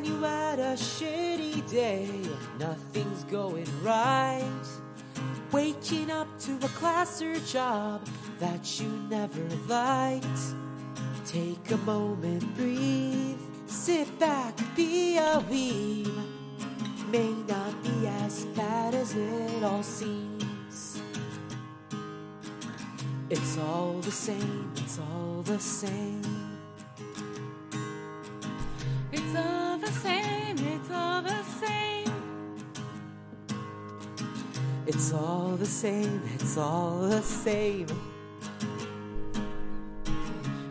And you had a shitty day, nothing's going right. Waking up to a class or job that you never liked. Take a moment, breathe, sit back, be a weeb. May not be as bad as it all seems. It's all the same, it's all the same. It's all the same, it's all the same.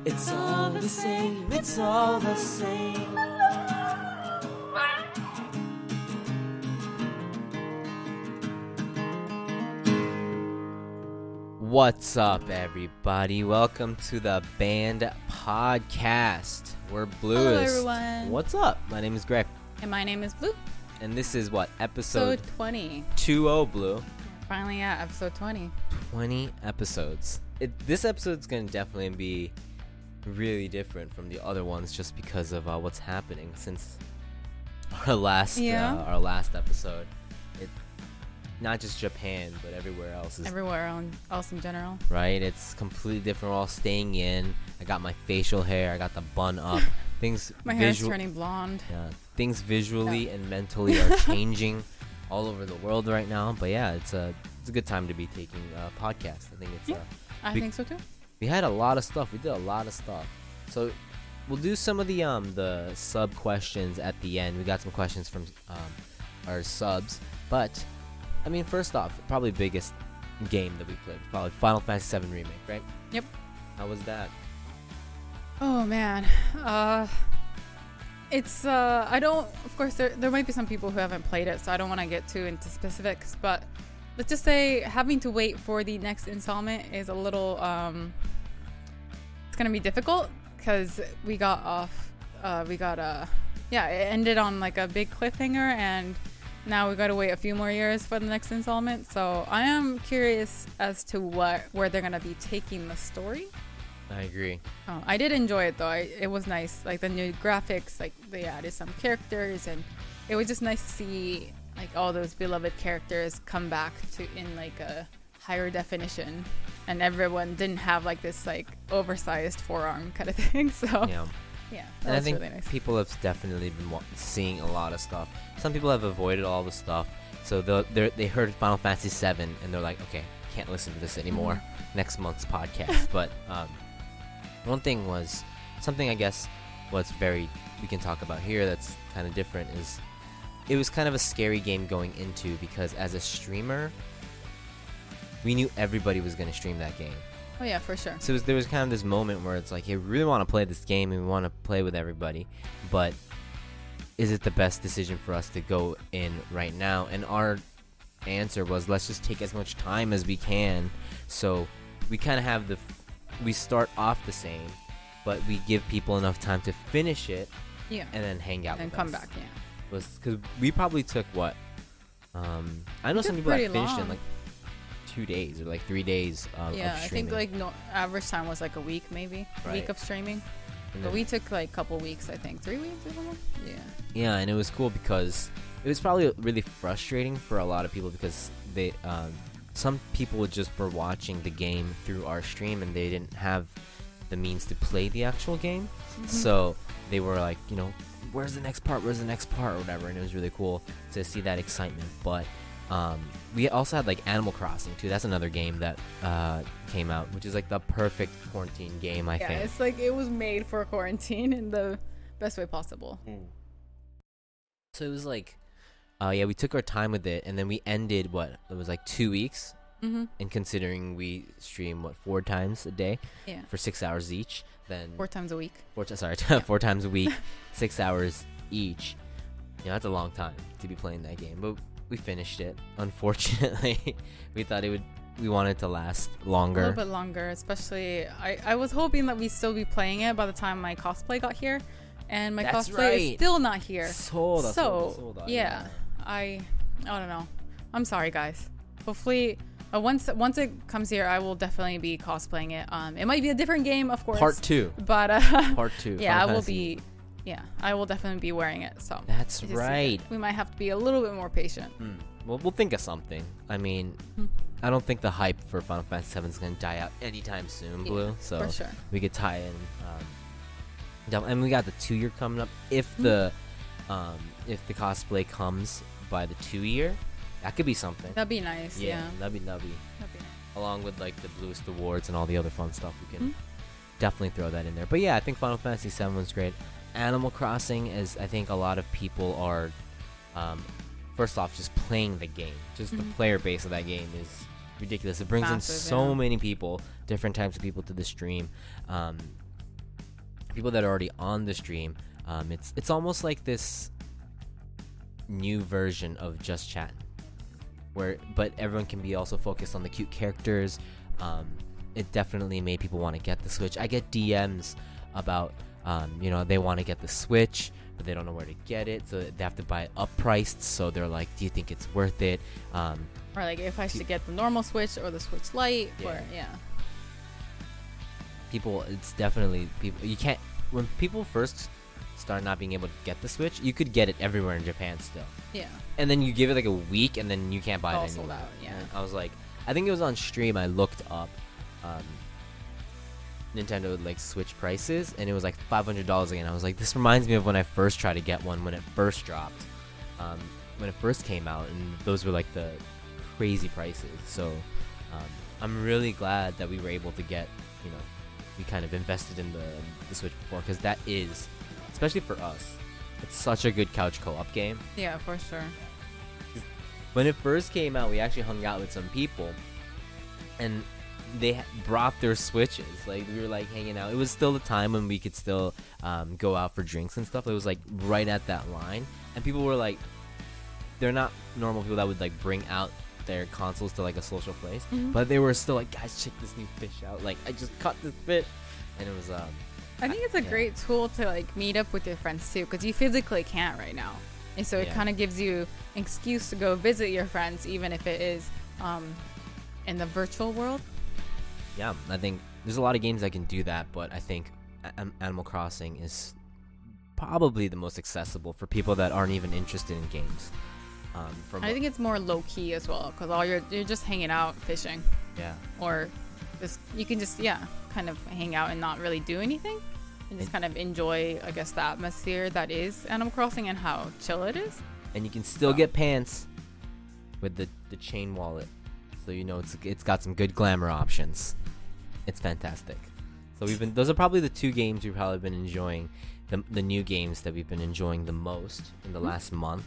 It's all the same, it's all the same. What's up, everybody? Welcome to the Band Podcast. We're Blue. Hello, everyone. What's up? My name is Greg, And my name is Blue. And this is what So episode 20. 20 Blue. Finally at episode 20. 20 episodes. It, this episode's going to definitely be really different from the other ones just because of uh, what's happening since our last Yeah. uh, our last episode. It not just Japan, but everywhere else is Everywhere on- else in general. right. It's completely different. We're all staying in. I got my facial hair. I got the bun up. Things My hair's visual- turning blonde. yeah, things visually and mentally are changing all over the world right now. But yeah, it's a it's a good time to be taking a podcast. I think it's Yeah. uh, I think so too. we had a lot of stuff. We did a lot of stuff. So we'll do some of the um the sub questions at the end. We got some questions from um our subs, but I mean, first off, probably biggest game that we played, probably Final Fantasy VII remake, right? Yep. How was that? Oh man. Uh it's uh I don't of course there there might be some people who haven't played it, so I don't want to get too into specifics, but let's just say having to wait for the next installment is a little um it's to be difficult cuz we got off uh we got uh yeah, it ended on like a big cliffhanger and now we got to wait a few more years for the next installment. So I am curious as to what where they're to be taking the story. I agree. Oh, I did enjoy it though. I, it was nice, like the new graphics. Like they added some characters, and it was just nice to see like all those beloved characters come back to in like a higher definition, and everyone didn't have like this like oversized forearm kind of thing. So Yeah. yeah, And I think really nice. people have definitely been wa- seeing a lot of stuff. Some people have avoided all the stuff, so they're, they heard Final Fantasy VII and they're like, okay, can't listen to this anymore. Mm-hmm. Next month's podcast. but um, one thing was something I guess what's very we can talk about here that's kind of different is it was kind of a scary game going into because as a streamer, we knew everybody was going to stream that game. Oh yeah, for sure. So was, there was kind of this moment where it's like, hey, we really want to play this game and we want to play with everybody, but is it the best decision for us to go in right now? And our answer was, let's just take as much time as we can. So we kind of have the, we start off the same, but we give people enough time to finish it Yeah, and then hang out and come us. back. Yeah. Was because we probably took what? Um, I know some people that finished in like two days or like three days of, yeah, of I think like no average time was like a week maybe, a week of streaming. And But we took like a couple weeks, I think, three weeks or something. Yeah. Yeah, and it was cool because it was probably really frustrating for a lot of people because they, um, some people just were watching the game through our stream and they didn't have the means to play the actual game. So they were like, you know, where's the next part? Where's the next part? Or whatever. And it was really cool to see that excitement. But um, we also had like Animal Crossing too. That's another game that uh, came out, which is like the perfect quarantine game, I think. yeah, think. it's like it was made for quarantine in the best way possible. So it was like, uh, yeah, we took our time with it, and then we ended what it was like two weeks. Mm-hmm. And considering we stream what four times a day Yeah, for six hours each, then four times a week. four ti- sorry four times a week, six hours each. You know, that's a long time to be playing that game, but we finished it. Unfortunately, we thought it would. We wanted to last longer. A little bit longer, especially. I, I was hoping that we'd still be playing it by the time my cosplay got here, and my That's cosplay right. is still not here. Sold, so sold, sold, yeah, I I don't know. I'm sorry, guys. Hopefully, uh, once once it comes here, I will definitely be cosplaying it. Um, it might be a different game, of course. Part two. But uh, Part two. yeah, I will Fantasy. be Yeah, I will definitely be wearing it. So That's right. We might have to be a little bit more patient. Hmm. Well, we'll think of something. I mean, Hmm. I don't think the hype for Final Fantasy VII is gonna die out anytime soon, Yeah, Blue. So For sure. we could tie in. Um, and we got the two year coming up. If Mm-hmm. the um, if the cosplay comes by the two year, that could be something. That'd be nice. Yeah. that'd be that'd be That'd be nice. along with like the Bluest Awards and all the other fun stuff. We can Mhm. definitely throw that in there. But yeah, I think Final Fantasy VII was great. Animal Crossing is I think a lot of people are um, first off just playing the game. Just the Mhm. player base of that game is ridiculous. It brings Massive, in so yeah. many people, different types of people to the stream. Um, people that are already on the stream. Um, it's it's almost like this new version of Just Chat, where but everyone can be also focused on the cute characters. Um, it definitely made people want to get the Switch. I get DMs about um, you know they want to get the Switch, but they don't know where to get it, so they have to buy it up priced. So they're like, "Do you think it's worth it?" Um, Or like if I should get the normal Switch or the Switch Lite. Yeah. Or yeah. people it's definitely people you can't when people first start not being able to get the switch you could get it everywhere in japan still Yeah. and then you give it like a week and then you can't buy All it anymore out, yeah. And i was like i think it was on stream i looked up um, nintendo like switch prices and it was like $500 again i was like this reminds me of when i first tried to get one when it first dropped um, when it first came out and those were like the crazy prices so um, i'm really glad that we were able to get you know we kind of invested in the, the switch before because that is especially for us it's such a good couch co-op game Yeah, for sure. when it first came out, we actually hung out with some people, and they brought their switches. Like we were like hanging out. It was still the time when we could still um, go out for drinks and stuff. It was like right at that line, and people were like, they're not normal people that would like bring out their consoles to like a social place, Mhm. but they were still like, guys, check this new fish out. Like I just caught this fish, and it was um, I think it's a Yeah. great tool to like meet up with your friends too, because you physically can't right now, and so it Yeah. kind of gives you an excuse to go visit your friends, even if it is um, in the virtual world. yeah, I think there's a lot of games that can do that, but I think Animal Crossing is probably the most accessible for people that aren't even interested in games. Um, from I think it's more low key as well, because all you're you're just hanging out fishing, yeah, or just you can just yeah, kind of hang out and not really do anything, and just kind of enjoy, I guess, the atmosphere that is Animal Crossing and how chill it is. and you can still get pants with the the chain wallet, so you know it's it's got some good glamour options. It's fantastic. So we've been those are probably the two games we've probably been enjoying, the the new games that we've been enjoying the most in the Mhm. last month.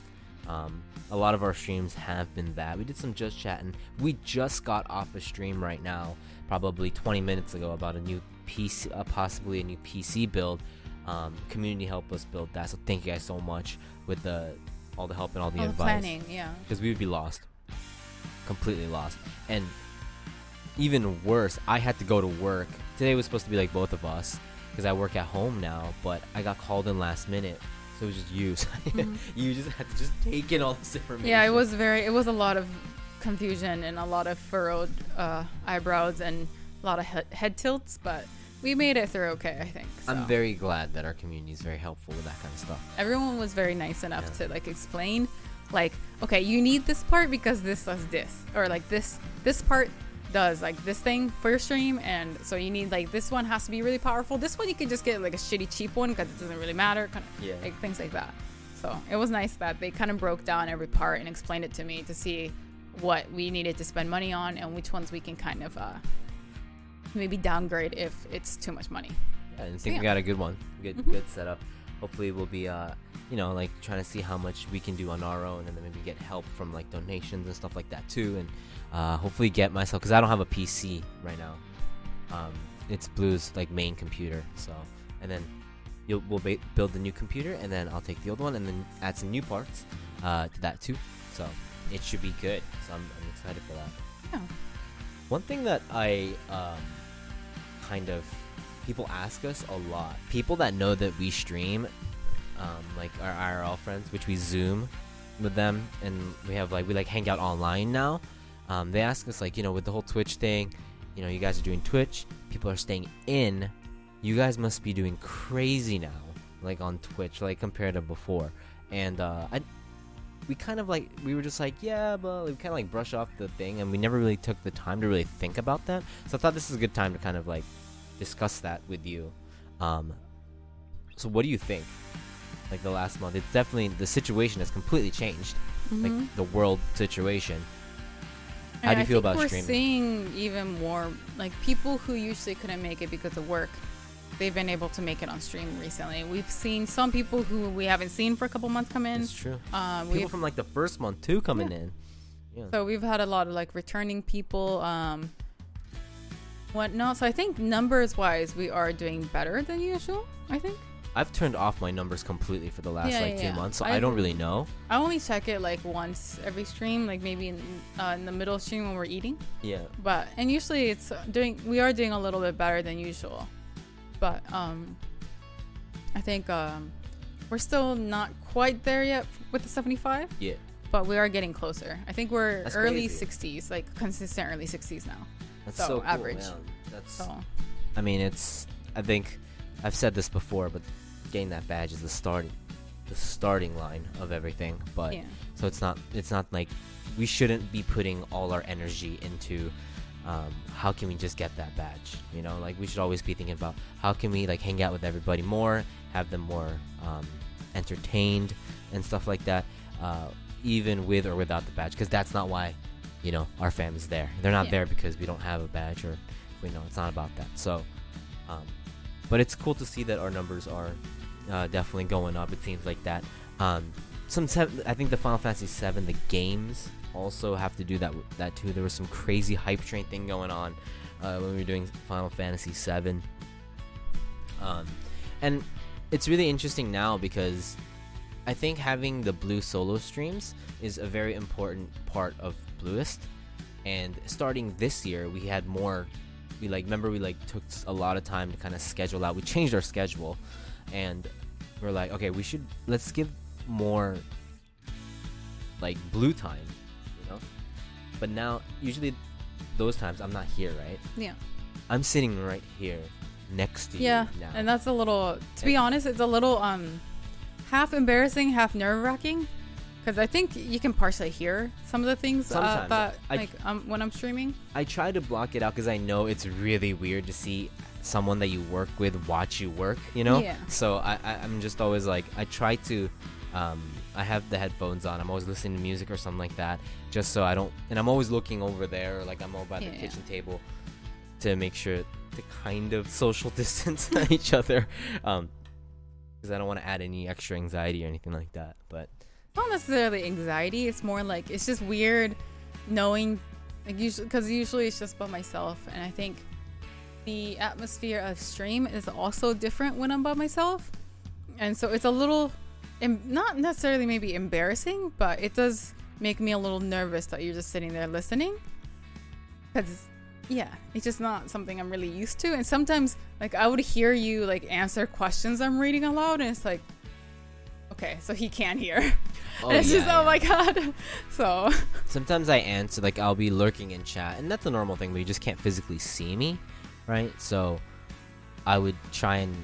Um, a lot of our streams have been that. We did some just chatting. We just got off a stream right now, probably 20 minutes ago, about a new PC, uh, possibly a new PC build. Um, community helped us build that, so thank you guys so much with the all the help and all the all the planning, yeah. because we would be lost, completely lost. And even worse, I had to go to work. Today was supposed to be like both of us because I work at home now, but I got called in last minute, so it was just you. So Mhm. you just had to just take in all this information. Yeah, it was very. It was a lot of confusion and a lot of furrowed uh, eyebrows and a lot of he- head tilts, but we made it through okay. I think. I'm very glad that our community is very helpful with that kind of stuff. Everyone was very nice enough Yeah. to like explain, like, okay, you need this part because this does this, or like this this part does like this thing for your stream, and so you need like this one has to be really powerful. This one you can just get like a shitty cheap one because it doesn't really matter, kind of Yeah. like things like that. So it was nice that they kind of broke down every part and explained it to me to see what we needed to spend money on and which ones we can kind of uh, maybe downgrade if it's too much money. I think So, we got a good one, good Mhm. good setup. Hopefully, we'll be uh, you know, like trying to see how much we can do on our own, and then maybe get help from like donations and stuff like that too, and uh, hopefully get myself because I don't have a PC right now. Um, it's Blue's like main computer, so and then you'll we'll ba- build the new computer, and then I'll take the old one and then add some new parts uh, to that too. So it should be good. So I'm, I'm excited for that. Yeah. One thing that I um, kind of people ask us a lot. People that know that we stream, um, like our IRL friends, which we Zoom with them, and we have like we like hang out online now. Um, they ask us like you know with the whole Twitch thing, you know you guys are doing Twitch. People are staying in. You guys must be doing crazy now like on Twitch, like compared to before, and uh, I we kind of like we were just like yeah, but we kind of like brush off the thing, and we never really took the time to really think about that. So I thought this is a good time to kind of like discuss that with you. Um, so what do you think? Like the last month, it's definitely the situation has completely changed, Mhm. like the world situation. How And do you I feel think about we're streaming? seeing even more like people who usually couldn't make it because of work. They've been able to make it on stream recently. We've seen some people who we haven't seen for a couple months come in. It's true. Um, People from like the first month too coming Yeah. in. Yeah. So we've had a lot of like returning people. Um, what no? So I think numbers wise, we are doing better than usual. I think I've turned off my numbers completely for the last Yeah, like yeah, two months, so I- I, don't really know. I only check it like once every stream, like maybe in, uh, in the middle stream when we're eating. Yeah. But and usually it's doing. We are doing a little bit better than usual, but um, I think um, we're still not quite there yet with the seventy-five. Yeah. But we are getting closer. I think we're That's early crazy. 60s, like consistent early 60s now. That's So, so, cool, average. man. That's. So I mean, it's. I think I've said this before, but getting that badge is the starting, the starting line of everything. But yeah. so it's not. It's not like we shouldn't be putting all our energy into. Um, how can we just get that badge? You know, like we should always be thinking about how can we like hang out with everybody more, have them more um, entertained and stuff like that, uh, even with or without the badge, because that's not why, you know, our family's there. They're not Yeah. there because we don't have a badge or, you know, it's not about that. So, um, but it's cool to see that our numbers are uh, definitely going up. It seems like that. Um, some sev- I think the Final Fantasy VII, the games also have to do that that too. There was some crazy hype train thing going on uh, when we were doing Final Fantasy VII. Um, and it's really interesting now because I think having the blue solo streams is a very important part of Bluest. And starting this year, we had more. We like remember we like took a lot of time to kind of schedule out. We changed our schedule, and we're like, okay, we should let's give more like blue time. But now, usually, those times I'm not here, right? Yeah. I'm sitting right here next to Yeah. you Yeah, And that's a little, to be honest, it's a little um, half embarrassing, half nerve wracking. Because I think you can partially hear some of the things uh, that, I- like, um, when I'm streaming. I try to block it out because I know it's really weird to see someone that you work with watch you work, you know? Yeah. So I, I, I'm just always like, I try to, um, I have the headphones on. I'm always listening to music or something like that, just so I don't, and I'm always looking over there, like I'm over by the Yeah. kitchen table to make sure to kind of social distance each other. Um, because I don't want to add any extra anxiety or anything like that. But not necessarily anxiety. It's more like it's just weird knowing, like usually, because usually it's just by myself, and I think the atmosphere of stream is also different when I'm by myself, and so it's a little, em- not necessarily maybe embarrassing, but it does make me a little nervous that you're just sitting there listening, because yeah, it's just not something I'm really used to, and sometimes like I would hear you like answer questions I'm reading aloud, and it's like. Okay, so he can't hear. and oh, it's just, yeah, oh my god. So, Sometimes I answer like I'll be lurking in chat, and that's a normal thing, but you just can't physically see me, right? So I would try and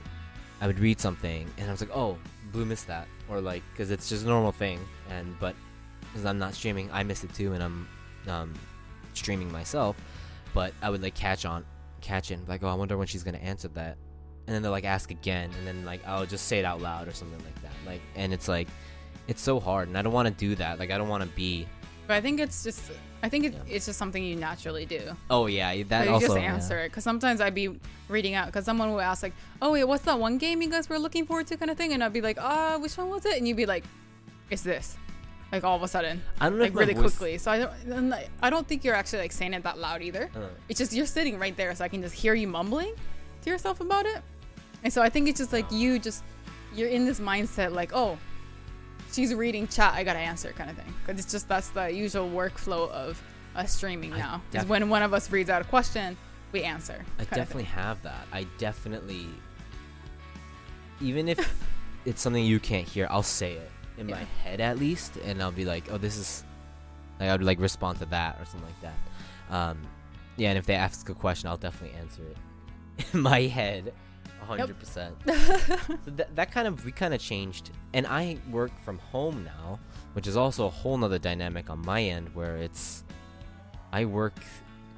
I would read something, and I was like, "Oh, Blue missed that," or like because it's just a normal thing, and but because I'm not streaming, I missed it too, and I'm um, streaming myself, but I would like catch on, catch it, like, "Oh, I wonder when she's gonna answer that," and then they'll like ask again, and then like I'll just say it out loud or something like that, like, and it's like. It's so hard, and I don't want to do that. Like, I don't want to be but I think it's just, I think it, Yeah. it's just something you naturally do. Oh yeah, that So you also. just yeah. answer it because sometimes I'd be reading out because someone would ask like, "Oh wait, what's that one game you guys were looking forward to?" kind of thing, and I'd be like, "Ah, which one was it?" And you'd be like, "It's this," like all of a sudden, I don't know like really voice- quickly. So I don't, like, I don't think you're actually like saying it that loud either. Uh, It's just you're sitting right there, so I can just hear you mumbling to yourself about it. And so I think it's just like you just you're in this mindset like, oh, she's reading chat, I gotta answer kind of thing. Because it's just that's the usual workflow of us streaming I now. Is def- when one of us reads out a question, we answer. I definitely have that. I definitely, even if it's something you can't hear, I'll say it in my head at least, and I'll be like, "Oh, this is," like I would like respond to that or something like that. Um, yeah, and if they ask a question, I'll definitely answer it in my head. Hundred percent. So that that kind of we kind of changed, and I work from home now, which is also a whole nother dynamic on my end where it's I work.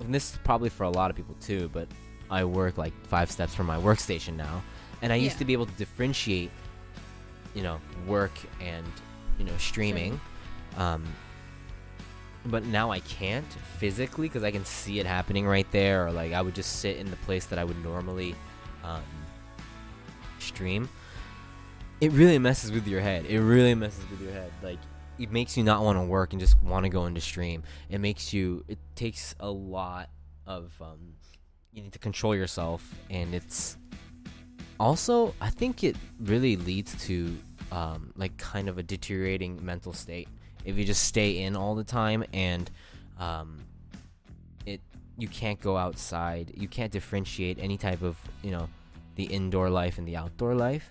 And this is probably for a lot of people too, but I work like five steps from my workstation now, and I used to be able to differentiate, you know, work and you know streaming. Um, but now I can't physically because I can see it happening right there, or like I would just sit in the place that I would normally um, stream. It really messes with your head. It really messes with your head. Like it makes you not want to work and just want to go into stream. It makes you. It takes a lot of. Um, you need to control yourself, and it's also I think it really leads to um, like kind of a deteriorating mental state if you just stay in all the time and um, it you can't go outside you can't differentiate any type of you know the indoor life and the outdoor life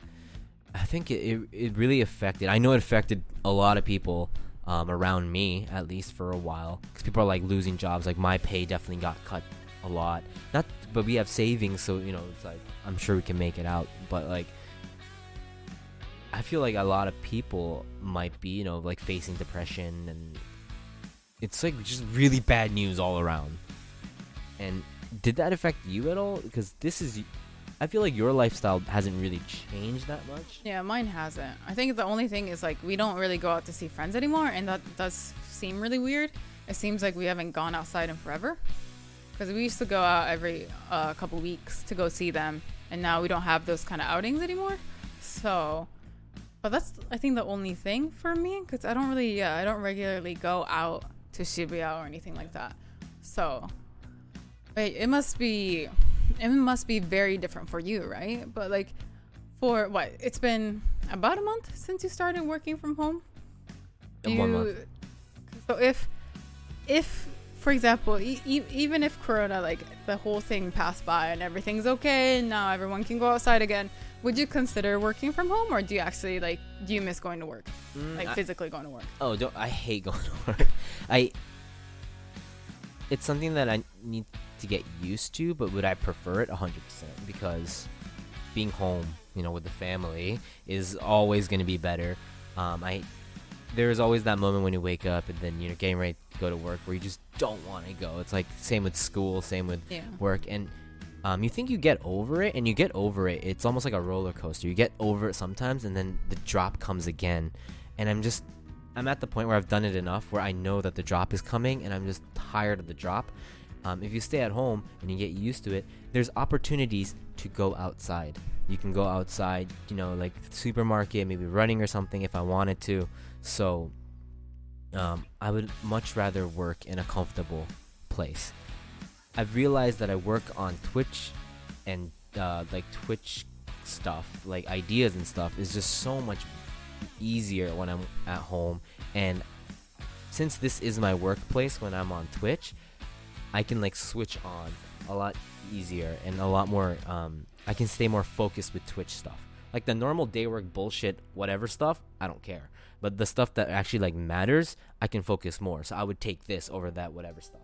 i think it, it, it really affected i know it affected a lot of people um, around me at least for a while because people are like losing jobs like my pay definitely got cut a lot not but we have savings so you know it's like i'm sure we can make it out but like I feel like a lot of people might be, you know, like facing depression and it's like just really bad news all around. And did that affect you at all? Because this is, I feel like your lifestyle hasn't really changed that much. Yeah, mine hasn't. I think the only thing is like we don't really go out to see friends anymore, and that does seem really weird. It seems like we haven't gone outside in forever. Because we used to go out every uh, couple weeks to go see them, and now we don't have those kind of outings anymore. So, but that's I think the only thing for me, because I don't really, yeah, I don't regularly go out to Shibuya or anything like that. So, Wait, it must be it must be very different for you, right? But like for what? It's been about a month since you started working from home. In one month. So if if for example, e- e- even if corona like the whole thing passed by and everything's okay and now everyone can go outside again, would you consider working from home or do you actually like do you miss going to work? Mm, Like I- physically going to work? Oh, don't I hate going to work. I it's something that I need to get used to, but would I prefer it 100% because being home, you know, with the family is always going to be better. Um, I there's always that moment when you wake up and then you're getting ready to go to work where you just don't want to go. It's like same with school, same with Yeah. work and um, you think you get over it and you get over it it's almost like a roller coaster you get over it sometimes and then the drop comes again and i'm just i'm at the point where i've done it enough where i know that the drop is coming and i'm just tired of the drop um, if you stay at home and you get used to it there's opportunities to go outside. You can go outside you know like supermarket maybe running or something if i wanted to. So um, i would much rather work in a comfortable place. I've realized that I work on Twitch and uh, like Twitch stuff, like ideas and stuff, is just so much easier when I'm at home. And since this is my workplace when I'm on Twitch, I can like switch on a lot easier and a lot more. Um, I can stay more focused with Twitch stuff. Like the normal day work bullshit, whatever stuff, I don't care. But the stuff that actually like matters, I can focus more. So I would take this over that whatever stuff.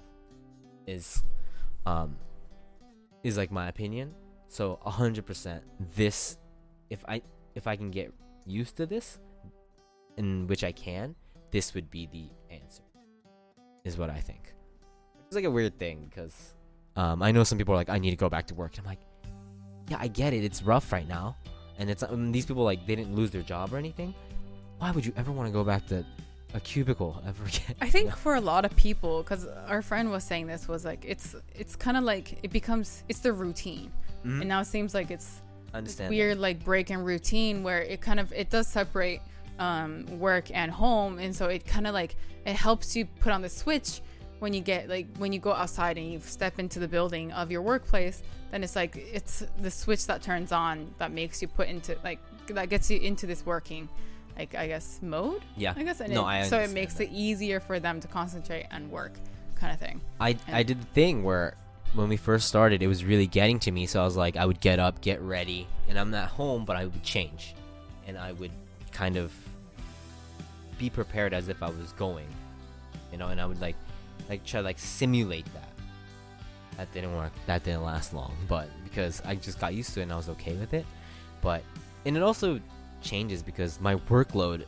Is um is like my opinion. So hundred percent this if I if I can get used to this in which I can, this would be the answer. Is what I think. It's like a weird thing because um, I know some people are like, I need to go back to work. And I'm like, yeah, I get it. It's rough right now, and it's um, these people like they didn't lose their job or anything. Why would you ever want to go back to a cubicle ever again? I think for a lot of people, because our friend was saying this, was like it's it's kind of like it becomes it's the routine, Mhm. and now it seems like it's understand. weird like break in routine where it kind of it does separate um, work and home, and so it kind of like it helps you put on the switch when you get like when you go outside and you step into the building of your workplace. Then it's like it's the switch that turns on that makes you put into like that gets you into this working like I guess mode. Yeah. I guess and No, it, I so it makes that. it easier for them to concentrate and work, kind of thing. I I did the thing where when we first started, it was really getting to me. So I was like, I would get up, get ready, and I'm at home, but I would change, and I would kind of be prepared as if I was going, you know, and I would like like try to like simulate that. that didn't work. That didn't last long, but because I just got used to it and I was okay with it. But and it also changes because my workload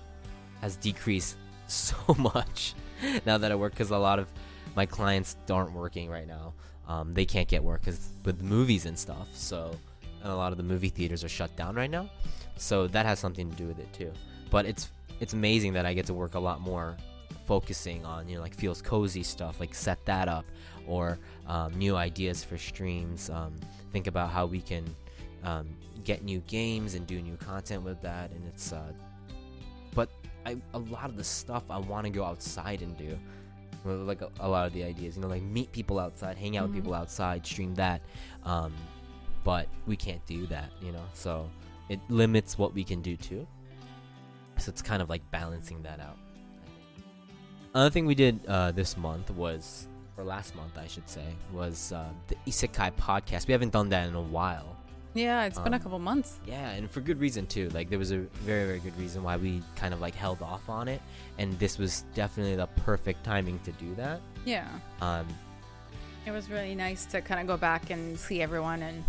has decreased so much now that I work because a lot of my clients aren't working right now. Um, they can't get work because with movies and stuff. So and a lot of the movie theaters are shut down right now. So that has something to do with it too. But it's it's amazing that I get to work a lot more focusing on you know like feels cozy stuff like set that up or um, new ideas for streams. Um, think about how we can um, get new games and do new content with that and it's uh, but I, a lot of the stuff i want to go outside and do like a, a lot of the ideas you know like meet people outside hang out Mhm. with people outside stream that um, but we can't do that you know so it limits what we can do too. So it's kind of like balancing that out Another thing we did uh, this month was, or last month I should say, was uh, the Isekai podcast. We haven't done that in a while. Yeah, it's been a Um, couple months. Yeah, and for good reason too. Like there was a very very good reason why we kind of like held off on it, and this was definitely the perfect timing to do that. Yeah. Um, It was really nice to kind of go back and see everyone and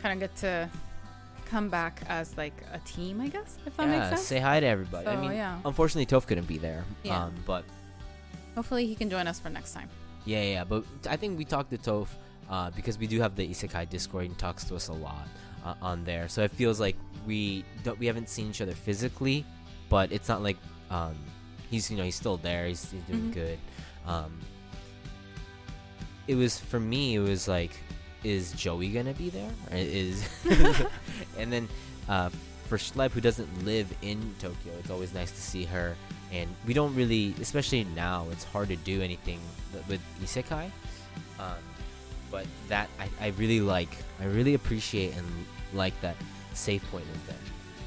kind of get to come back as like a team, I guess, if that yeah, makes sense. say hi to everybody. I mean, yeah. unfortunately, Toph couldn't be there. Yeah. Um, but Hopefully he can join us for next time. Yeah, yeah, but I think we talked to Toph uh, because we do have the Isekai Discord and he talks to us a lot uh, on there. So it feels like we don't, we haven't seen each other physically, but it's not like um, he's you know he's still there. He's, he's doing Mhm. good. Um, it was for me. It was like, is Joey gonna be there? Or is and then uh, for Schleb, who doesn't live in Tokyo, it's always nice to see her. And we don't really, especially now, it's hard to do anything with isekai. Um, but that I, I really like. I really appreciate and like that safe point is there.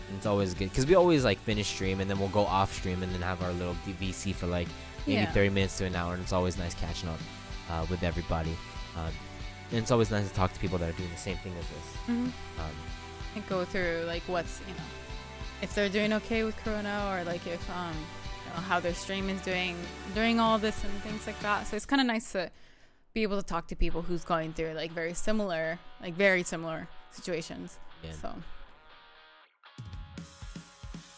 And it's always good because we always like finish stream and then we'll go off stream and then have our little VC for like maybe Yeah. 30 minutes to an hour, and it's always nice catching up uh, with everybody. Um, and it's always nice to talk to people that are doing the same thing as us. Mm-hmm. Um, And go through like what's you know, if they're doing okay with Corona or like if um, know, how their stream is doing during all this and things like that. So it's kind of nice to be able to talk to people who's going through like very similar, like very similar situations. yeah. So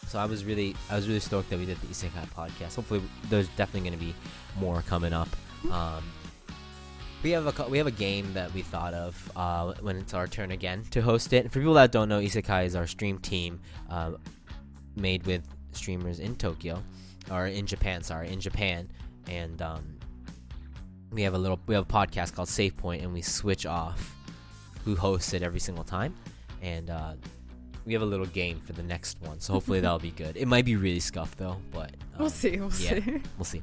So I was really, I was really stoked that we did the Isekai podcast. Hopefully, there's definitely going to be more coming up. Um, we have a we have a game that we thought of uh, when it's our turn again to host it. And For people that don't know, Isekai is our stream team, uh, made with streamers in Tokyo, or in Japan. Sorry, in Japan, and um, we have a little we have a podcast called Safe Point, and we switch off who hosts it every single time, and uh, we have a little game for the next one. So hopefully that'll be good. It might be really scuffed though, but um, we'll see. We'll yeah. see. we'll see.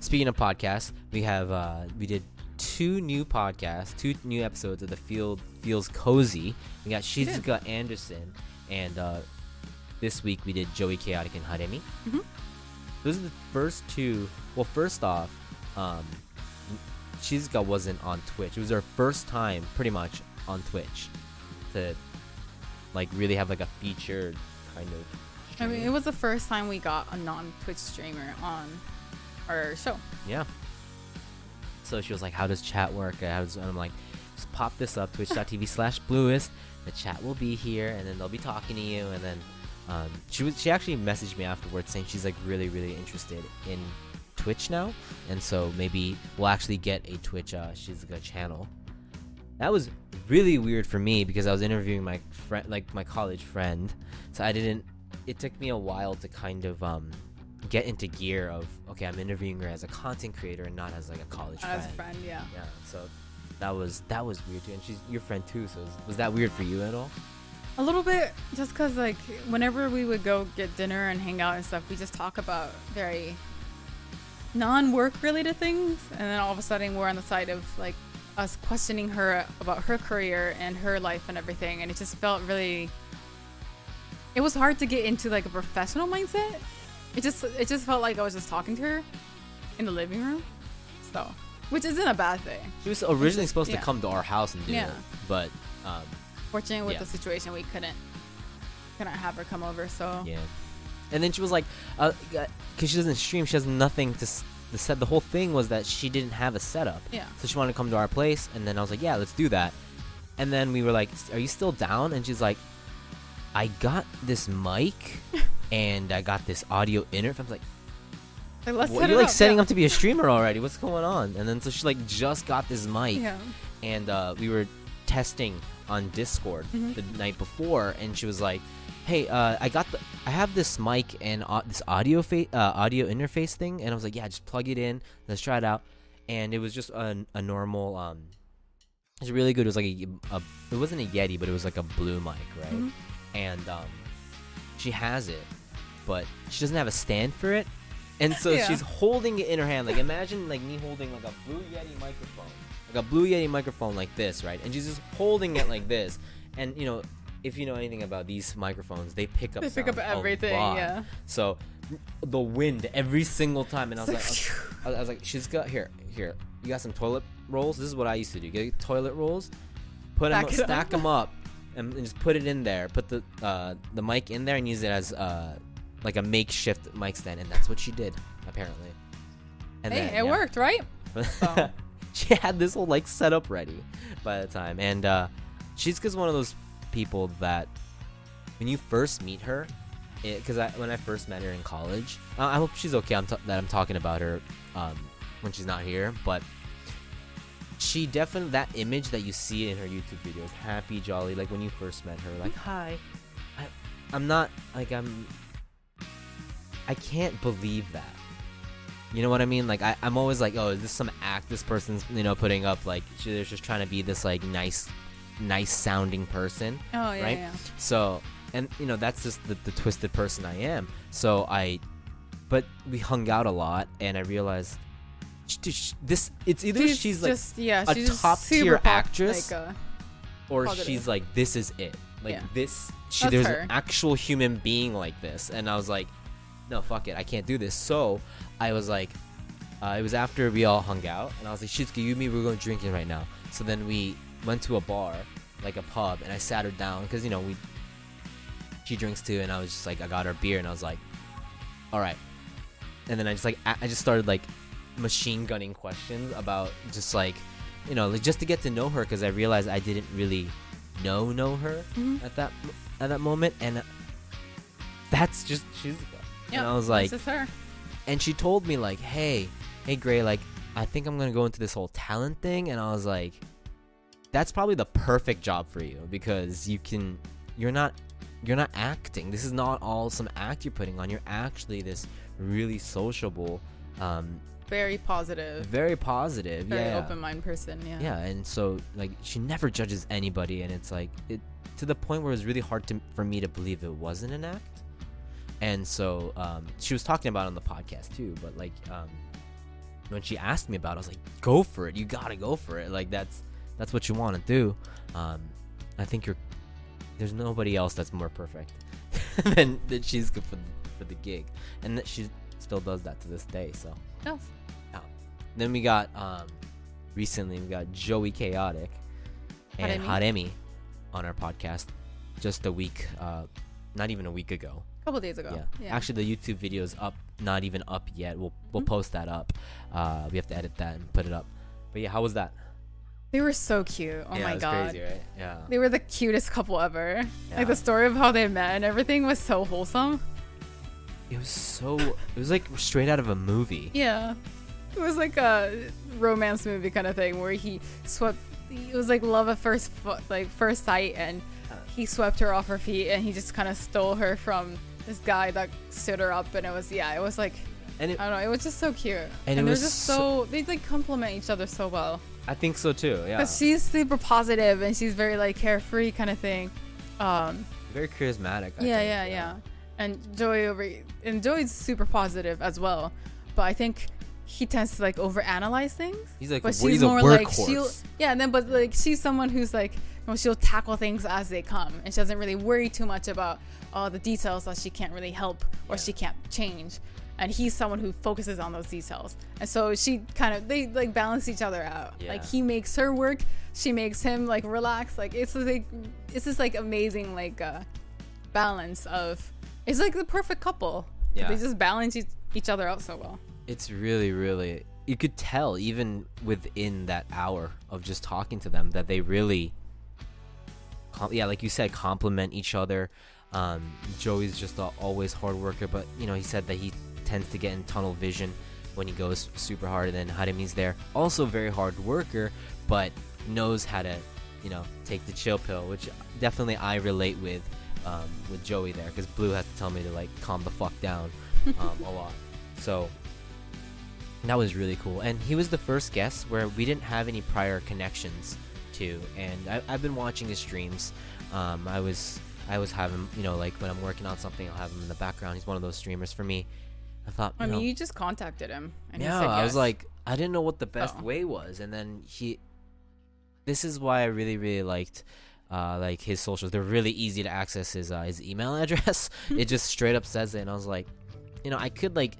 Speaking of podcasts, we have uh, we did two new podcasts, two new episodes of the Field Feels Cozy. We got Shizuka Anderson, and uh, this week we did Joey Chaotic and Haremi. Mhm. Those are the first two. Well, first off, um, Shizuka wasn't on Twitch. It was her first time, pretty much, on Twitch to like really have like a featured kind of. I mean, it was the first time we got a non-Twitch streamer on our show. Yeah. So she was like, "How does chat work?" I was, and I'm like, "Just pop this up, twitch.tv slash bluest. The chat will be here, and then they'll be talking to you." And then um, she was she actually messaged me afterwards saying she's like really really interested in Twitch now, and so maybe we'll actually get a Twitch uh, Shizuka channel. That was really weird for me because I was interviewing my friend, like my college friend, so I didn't. It took me a while to kind of um, get into gear of okay, I'm interviewing her as a content creator and not as like a college friend. As a friend, yeah. Yeah, so that was that was weird too, and she's your friend too. So was, was that weird for you at all? A little bit, just because like whenever we would go get dinner and hang out and stuff, we just talk about very non-work related things, and then all of a sudden we're on the side of like us questioning her about her career and her life and everything, and it just felt really. It was hard to get into like a professional mindset. It just it just felt like I was just talking to her in the living room, so which isn't a bad thing. She was originally supposed yeah. to come to our house and do Yeah. it, but um, Fortunately, with Yeah. the situation, we couldn't couldn't have her come over. So yeah. And then she was like, uh, because she doesn't stream, she has nothing to s- the set the whole thing was that she didn't have a setup. Yeah. So she wanted to come to our place, and then I was like, yeah, let's do that. And then we were like, are you still down? And she's like, I got this mic, and I got this audio interface. I was like, Like, let's what, you're like up, setting yeah. up to be a streamer already. What's going on? And then so she like just got this mic, Yeah. and uh, we were testing on Discord Mhm. the night before, and she was like, "Hey, uh, I got the, I have this mic and au- this audio fa- uh, audio interface thing," and I was like, "Yeah, just plug it in, let's try it out." And it was just a, a normal, um, it was really good. It was like a, a, it wasn't a Yeti, but it was like a blue mic, right? Mhm. And um, she has it, but she doesn't have a stand for it. And so Yeah. she's holding it in her hand. Like imagine like me holding like a blue Yeti microphone. Like a blue Yeti microphone like this, right? And she's just holding it like this. And you know, if you know anything about these microphones, they pick up They pick up everything. Yeah. So the wind every single time, and I was like, I was, I was like, she's got here, here. You got some toilet rolls. This is what I used to do. Get toilet rolls, put them, Stack up. them up, and, and just put it in there. Put the uh, the mic in there and use it as uh, like a makeshift mic stand, and that's what she did apparently. And Hey, then, it yeah. worked, right? So. she had this whole like setup ready by the time, and uh, she's just one of those people that when you first meet her, because I when I first met her in college, uh, I hope she's okay. I'm t- that I'm talking about her um, when she's not here, but she definitely that image that you see in her YouTube videos, happy, jolly, like when you first met her, like hi, I, I'm not like I'm. I can't believe that. You know what I mean? Like I, I'm always like, oh, is this some act this person's you know putting up? Like they're just trying to be this like nice, nice sounding person. Oh yeah, Right? yeah. So, and you know, that's just the, the twisted person I am. So I, but we hung out a lot, and I realized, sh- dude, sh- this it's either she's, like, just yeah, a she's top-tier pop- actress, Like, uh, or positive. she's like, this is it. Like Yeah. this, she there's her. an actual human being like this, and I was like, no, fuck it, I can't do this. So I was like, uh, it was after we all hung out, and I was like, Shizuka, you and me, we're going drinking right now. So then we went to a bar, like a pub, and I sat her down because you know we. She drinks too, and I was just like, I got her beer, and I was like, all right. And then I just like, I just started like, machine gunning questions about just like, you know, like just to get to know her because I realized I didn't really know know her Mhm. at that at that moment, and that's just Shizuka. Yeah, and I was like, this is her. and she told me like, "Hey, hey, Gray, like, I think I'm gonna go into this whole talent thing," and I was like, "That's probably the perfect job for you because you can, you're not, you're not acting. This is not all some act you're putting on. You're actually this really sociable, um, Very positive, very positive, very yeah, open mind person. Yeah. yeah, and so like she never judges anybody, and it's like it to the point where it was really hard to for me to believe it wasn't an act. And so um, she was talking about it on the podcast too, but like um, when she asked me about, it, I was like, "Go for it! You gotta go for it! Like that's that's what you want to do." Um, I think you're there's nobody else that's more perfect than that she's good for for the gig, and that she still does that to this day. So Yes. then we got um recently we got Joey Chaotic and Haremi. Haremi on our podcast just a week uh not even a week ago. Couple days ago. Yeah. Actually the YouTube video is up not even up yet. We'll we'll Mhm. post that up. Uh we have to edit that and put it up. But yeah, how was that? they were so cute. Oh yeah, my it was god. crazy, right? Yeah. They were the cutest couple ever. Yeah. Like the story of how they met and everything was so wholesome. It was so it was like straight out of a movie. Yeah. It was like a romance movie kind of thing where he swept it was like love at first like first sight and he swept her off her feet and he just kind of stole her from this guy that stood her up and it was yeah, it was like And it, I don't know, it was just so cute. And And, it they're was just so- so they like complement each other so well. I think so too. Yeah. Cuz she's super positive and she's very like carefree kind of thing. Um Very charismatic. I yeah, think, yeah, yeah. And Joey over and Joey's super positive as well, but I think he tends to like overanalyze things. He's like But she's a more like she'll yeah, and then but like she's someone who's like she'll tackle things as they come, and she doesn't really worry too much about all the details that she can't really help or Yeah. she can't change. And he's someone who focuses on those details, and so she kind of they like balance each other out. Like he makes her work, she makes him like relax. Like it's like it's this like amazing like uh, balance of it's like the perfect couple. Yeah. They just balance each, each other out so well. It's really, really. You could tell even within that hour of just talking to them that they really, com- yeah, like you said, complement each other. Um, Joey's just a always hard worker, but you know he said that he tends to get in tunnel vision when he goes super hard, and then Haremi's there, also very hard worker, but knows how to, you know, take the chill pill, which definitely I relate with um, with Joey there, because Blue has to tell me to like calm the fuck down um, a lot. So that was really cool, and he was the first guest where we didn't have any prior connections to, and I, I've been watching his streams. Um, I was I was having you know like when I'm working on something, I'll have him in the background. He's one of those streamers for me. I thought, I mean, know, you just contacted him, and yeah, he said yes. I was like, I didn't know what the best Oh. way was, and then he. This is why I really, really liked, uh, like his socials. They're really easy to access. His uh, his email address. it just straight up says it, and I was like, you know, I could like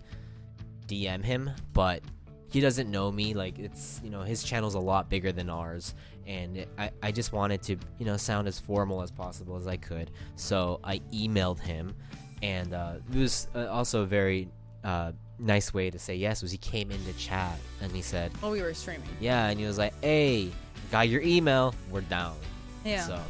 DM him, but he doesn't know me. Like it's, you know, his channel's a lot bigger than ours, and I I just wanted to, you know, sound as formal as possible as I could. So I emailed him, and uh, it was uh, also a very uh, nice way to say yes was he came into chat and he said "Oh, we were streaming." yeah and he was like hey got your email we're down Yeah, so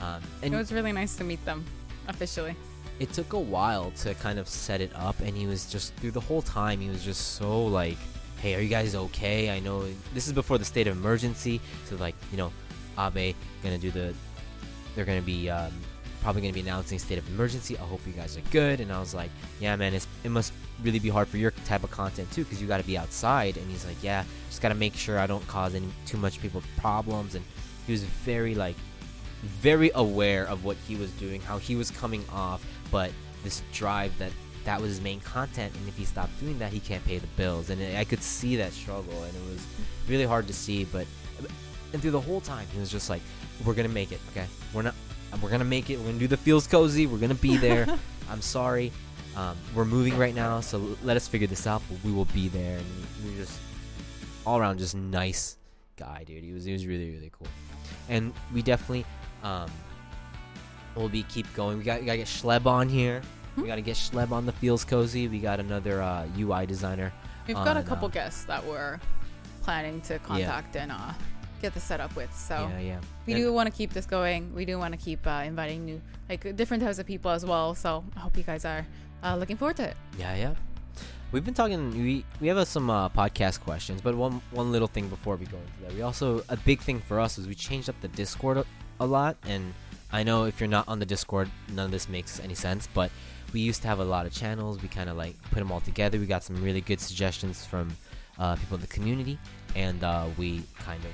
um, it was really nice to meet them officially. it took a while to kind of set it up and he was just through the whole time he was just so like hey are you guys okay? I know this is before the state of emergency. So like you know abe gonna do the they're gonna be um, probably gonna be announcing state of emergency. I hope you guys are good. And i was like yeah man it must really be hard for your type of content too because you got to be outside. And he's like yeah just got to make sure i don't cause any too much people problems. And he was very like very aware of what he was doing, how he was coming off, but this drive that that was his main content, and if he stopped doing that, he can't pay the bills, and I could see that struggle, and it was really hard to see, but and through the whole time, he was just like, "We're gonna make it, okay? We're not, we're gonna make it. We're gonna do the feels cozy. We're gonna be there. I'm sorry, um, we're moving right now, so l- let us figure this out. But we will be there." And we were just all around just nice guy, dude. He was he was really really cool, and we definitely um, we'll be keep going. We got we gotta get Schleb on here. We gotta get Schleb on the feels cozy. We got another uh, UI designer. We've got a couple uh, guests that we're planning to contact and uh, get this set up with. So Yeah, yeah. we And- do want to keep this going. We do want to keep uh, inviting new, like different types of people as well. So I hope you guys are uh, looking forward to it. Yeah, yeah. We've been talking. We we have uh, some uh, podcast questions, but one one little thing before we go into that, we also a big thing for us is we changed up the Discord a, a lot, and I know if you're not on the Discord, none of this makes any sense. But we used to have a lot of channels. We kind of like put them all together. We got some really good suggestions from uh, people in the community, and uh, we kind of.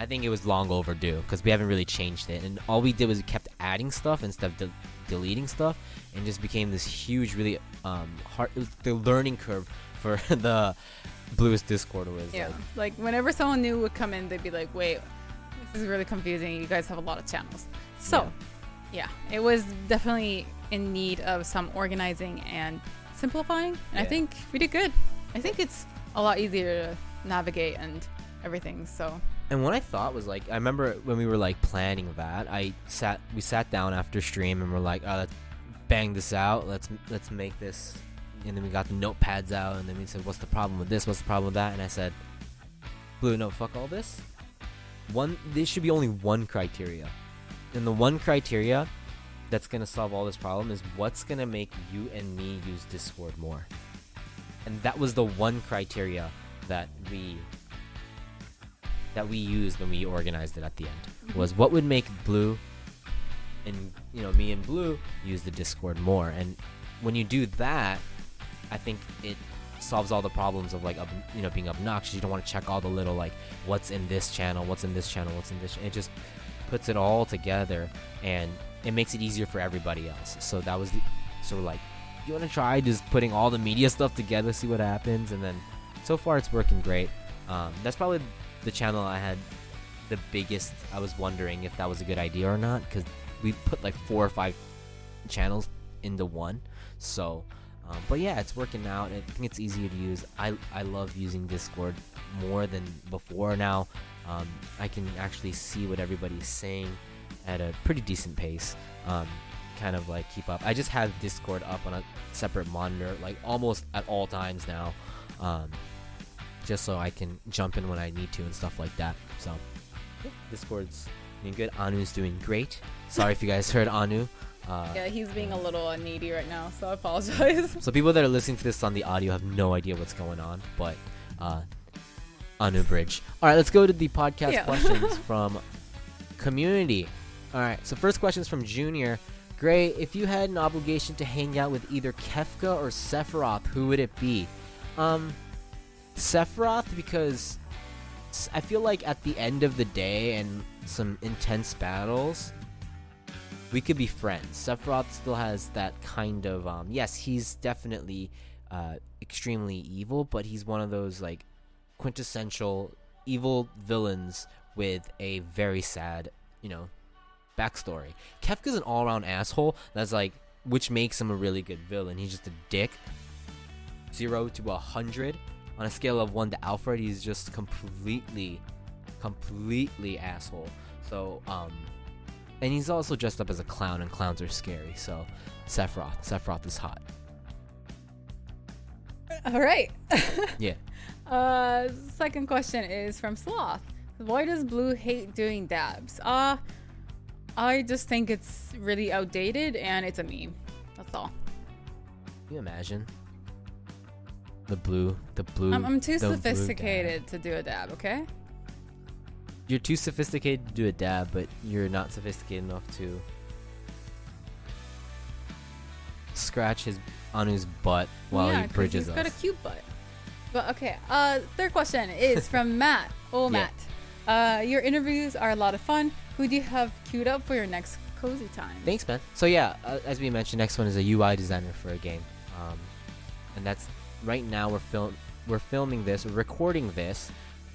I think it was long overdue because we haven't really changed it, and all we did was we kept adding stuff instead of de- deleting stuff, and just became this huge, really um, hard, the learning curve for the Bluest Discord was. Yeah. Like, Like whenever someone new would come in, they'd be like, "Wait, this is really confusing. You guys have a lot of channels." So, yeah, it was definitely in need of some organizing and simplifying. And I think we did good. I think it's a lot easier to navigate and everything. So, And what I thought was like, I remember when we were like planning that, I sat, we sat down after stream and we're like, oh, let's bang this out. Let's let's make this. And then we got the notepads out, and then we said, what's the problem with this? What's the problem with that? And I said, Blue, no, fuck all this. One, this should be only one criteria, and the one criteria that's gonna solve all this problem is what's gonna make you and me use Discord more. And that was the one criteria that we that we used when we organized it at the end mm-hmm. was what would make blue and you know me and blue use the discord more. And when you do that i think it solves all the problems of like ob- you know being obnoxious. You don't want to check all the little like what's in this channel what's in this channel what's in this it just puts it all together and it makes it easier for everybody else so that was the so like you want to try just putting all the media stuff together see what happens and then so far it's working great um, that's probably the channel I had the biggest. I was wondering if that was a good idea or not because we put like four or five channels into one. So, um, but yeah, it's working out. I think it's easier to use. I I love using Discord more than before now. Um, I can actually see what everybody's saying at a pretty decent pace. Um, kind of like keep up. I just have Discord up on a separate monitor, like almost at all times now, um, just so I can jump in when I need to and stuff like that. So yeah, Discord's doing good. Anu's doing great. Sorry if you guys heard Anu. Uh, Yeah, he's being a little needy right now, so I apologize. So people that are listening to this on the audio have no idea what's going on, but uh, Anu Bridge. All right, let's go to the podcast Yeah. questions from community. All right, so first question is from Junior. Gray, if you had an obligation to hang out with either Kefka or Sephiroth, who would it be? Um, Sephiroth because I feel like at the end of the day and some intense battles, we could be friends. Sephiroth still has that kind of um yes, he's definitely uh extremely evil, but he's one of those like quintessential evil villains with a very sad, you know, backstory. Kefka's an all-around asshole that's like which makes him a really good villain. He's just a dick. 0 to a 100 on a scale of 1 to Alfred, he's just completely completely asshole. So um and he's also dressed up as a clown, and clowns are scary. So, Sephiroth. Sephiroth is hot. All right. Yeah. Uh, second question is from Sloth. Why does Blue hate doing dabs? Uh, I just think it's really outdated and it's a meme. That's all. Can you imagine? The blue, the blue. I'm, I'm too sophisticated to do a dab, okay? You're too sophisticated to do a dab, but you're not sophisticated enough to scratch his Anu's butt while yeah, he bridges he's us. got a cute butt. But okay, uh, third question is from Matt. Oh, Yeah. Matt. Uh, your interviews are a lot of fun. Who do you have queued up for your next cozy time? Thanks, man. So yeah, uh, as we mentioned, next one is a UI designer for a game, um, and that's right now we're film we're filming this, we're recording this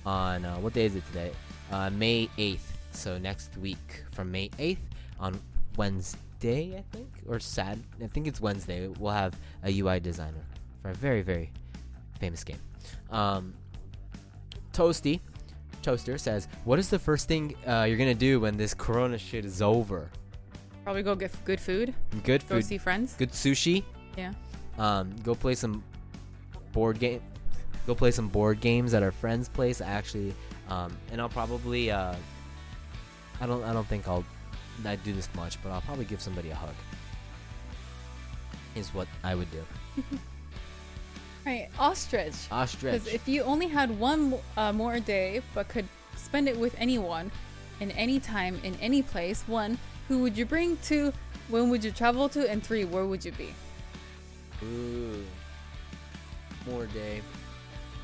on uh, what day is it today? Uh, May eighth. So next week from May eighth on Wednesday, I think, or Sad. I think it's Wednesday. We'll have a UI designer for a very very famous game. Um, Toasty. Toaster says, "What is the first thing uh, you're gonna do when this Corona shit is over? Probably go get f- good food, Good go food, see friends. good sushi. Yeah. Um, go play some board game. Go play some board games at our friend's place. Actually, um, and I'll probably. Uh, I don't. I don't think I'll. I do this much, but I'll probably give somebody a hug. Is what I would do. Right, ostrich. Ostrich. Because if you only had one uh, more day, but could spend it with anyone, in any time, in any place, one, who would you bring? Two, when would you travel to? And three, where would you be? Ooh. More day.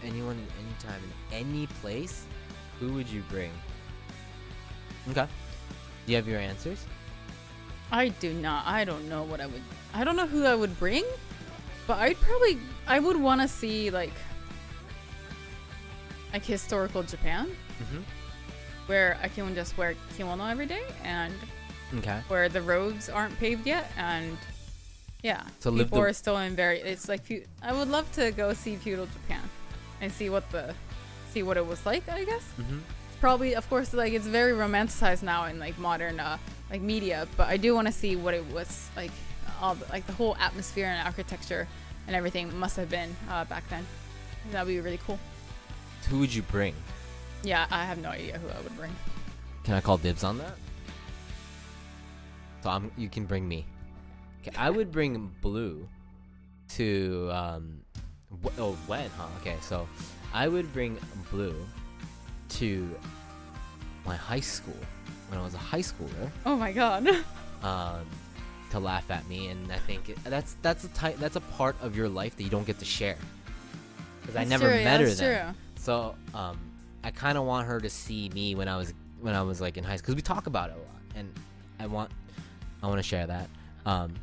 Anyone, any time, in any place. Who would you bring? Okay. Do you have your answers? I do not. I don't know what I would. I don't know who I would bring, but I'd probably. I would want to see like, like historical Japan, Mm-hmm. where I can just wear kimono every day, and Okay. where the roads aren't paved yet, and yeah, So people the- are still in very. It's like I would love to go see feudal Japan, and see what the, see what it was like. I guess Mm-hmm. probably, of course, like it's very romanticized now in like modern uh, like media, but I do want to see what it was like, all the, like the whole atmosphere and architecture and everything must have been uh, back then. That'd be really cool. Who would you bring? Yeah, I have no idea who I would bring. Can I call dibs on that? So I'm, you can bring me. Okay, I would bring Blue to um. wh- oh, when? Huh? Okay, so I would bring Blue to my high school when I was a high schooler. Oh my god. Um, to laugh at me, and I think it, that's that's a type that's a part of your life that you don't get to share. Because I never true, met her that's then. true. So um, I kind of want her to see me when I was when I was like in high school because we talk about it a lot, and I want I want to share that. Um,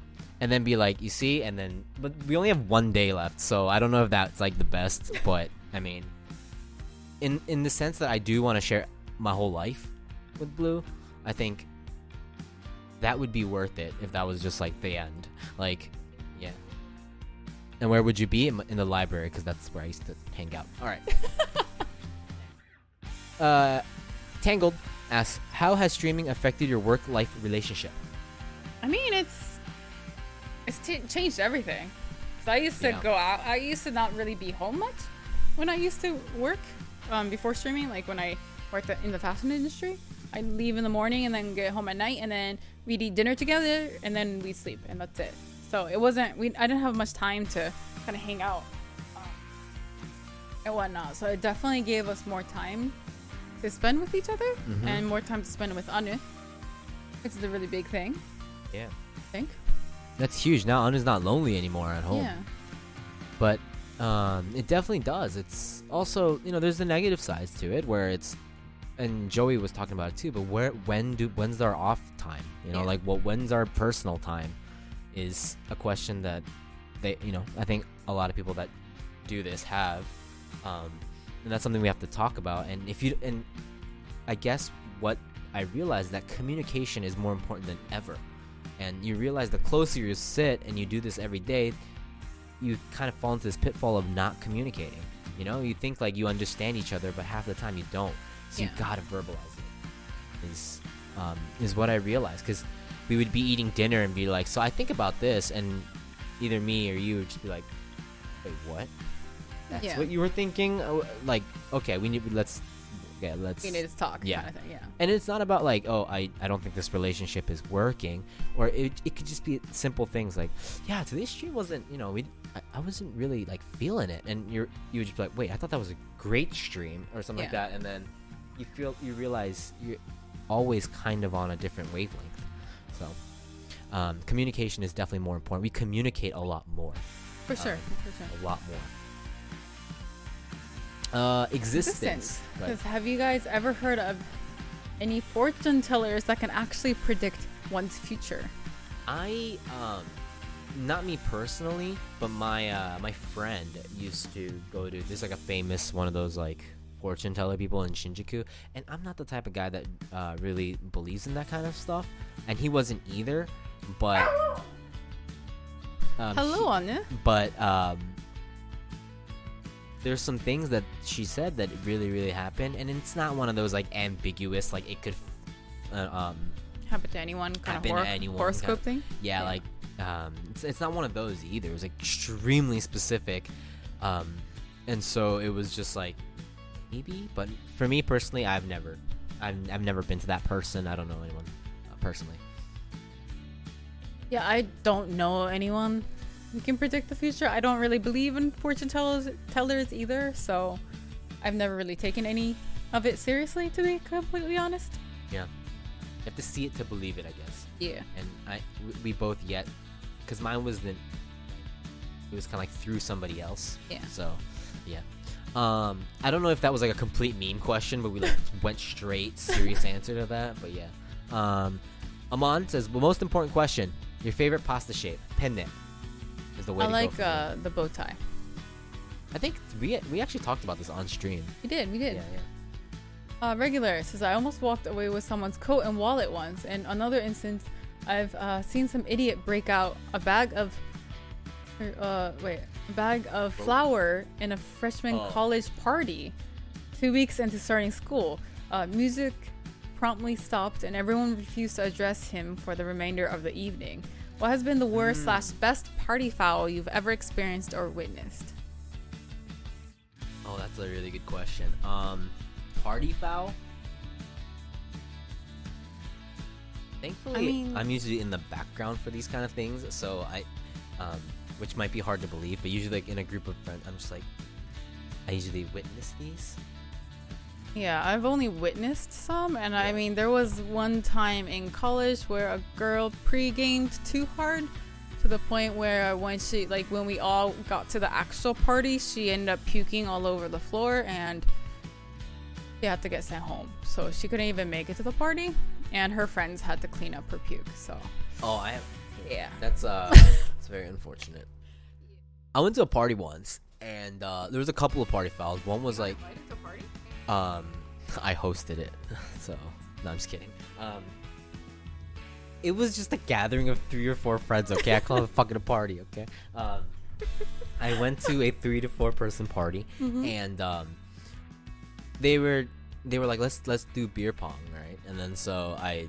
and then be like, you see, and then but we only have one day left, so I don't know if that's like the best, but I mean, in in the sense that I do want to share my whole life with Blue, I think that would be worth it if that was just like the end, like yeah. And where would you be in, in the library? Because that's where I used to hang out. All right. uh, Tangled asks, "How has streaming affected your work-life relationship?" I mean, it's it's t- changed everything. So I used to Yeah. go out. I used to not really be home much when I used to work um, before streaming. Like when I worked in the fashion industry, I'd leave in the morning and then get home at night, and then we'd eat dinner together, and then we'd sleep, and that's it. So it wasn't. We I didn't have much time to kind of hang out um, and whatnot. So it definitely gave us more time to spend with each other Mhm. and more time to spend with Anu, which is a really big thing. Yeah. I think. That's huge. Now Anu's not lonely anymore at home. Yeah. but um, it definitely does. It's also you know there's the negative sides to it where it's and Joey was talking about it too. But where when do when's our off time? You know, Yeah. like what when's our personal time is a question that they you know I think a lot of people that do this have, um, and that's something we have to talk about. And if you and I guess what I realized that communication is more important than ever. And you realize the closer you sit and you do this every day, you kind of fall into this pitfall of not communicating. You know, you think like you understand each other, but half the time you don't. So you gotta verbalize it. Is um, is what I realized because we would be eating dinner and be like, so I think about this, and either me or you would just be like, wait, what? That's Yeah. what you were thinking? Oh, Like, okay, we need let's yeah let's We need to talk. Yeah. Kind of thing. Yeah. and it's not about like oh I, I don't think this relationship is working or it, it could just be simple things like yeah today's stream wasn't you know we I, I wasn't really like feeling it and you're you would just be like wait I thought that was a great stream or something like that and then you feel you realize you're always kind of on a different wavelength so um, communication is definitely more important we communicate a lot more For sure. Um, For sure. a lot more uh existence, Right. Have you guys ever heard of any fortune tellers that can actually predict one's future? I um not me personally, but my uh my friend used to go to this like a famous one of those like fortune teller people in Shinjuku, and I'm not the type of guy that uh, really believes in that kind of stuff, and he wasn't either. But um, Hello, he- Anu. but um, there's some things that she said that really really happened, and it's not one of those like ambiguous like it could. Uh, um, Happen to anyone kind Happen of to anyone horoscope kind thing? yeah, Yeah. like um, it's, it's not one of those either. It was extremely specific, um, and so it was just like maybe. But for me personally, I've never, I've, I've never been to that person. I don't know anyone uh, personally. Yeah, I don't know anyone who can predict the future. I don't really believe in fortune tellers, tellers either, so I've never really taken any of it seriously, to be completely honest. Yeah, you have to see it to believe it, I guess. Yeah. And I, we- we both yet, because mine was the, it was kind of like through somebody else. Yeah. So, yeah. Um, I don't know if that was like a complete meme question, but we like went straight serious answer to that. But yeah. Um, Amon says, "Well, most important question: Your favorite pasta shape? Penne is the way I to like go. uh, the bow tie. I think we we actually talked about this on stream. We did, we did. Yeah, yeah. Uh, regular says I almost walked away with someone's coat and wallet once. And another instance, I've uh, seen some idiot break out a bag of, er, uh, wait, bag of flour in a freshman Oh. college party, two weeks into starting school. Uh, music promptly stopped, and everyone refused to address him for the remainder of the evening. What has been the worst slash best party foul you've ever experienced or witnessed? Oh, that's a really good question. Um, party foul. Thankfully, I mean- I'm usually in the background for these kind of things, so I, um, which might be hard to believe, but usually like in a group of friends, I'm just like, I usually witness these. Yeah, I've only witnessed some, and I mean, there was one time in college where a girl pre-gamed too hard to the point where when she, like, when we all got to the actual party, she ended up puking all over the floor, and she had to get sent home. So she couldn't even make it to the party, and her friends had to clean up her puke. So Oh, I have. yeah, That's uh, very unfortunate. I went to a party once, and uh, there was a couple of party fouls. One was like, um, I hosted it, so no, I'm just kidding. Um, it was just a gathering of three or four friends. Okay, I call it fucking a party. Okay, um, I went to a three to four person party, and um, they were they were like, let's let's do beer pong, right? And then so I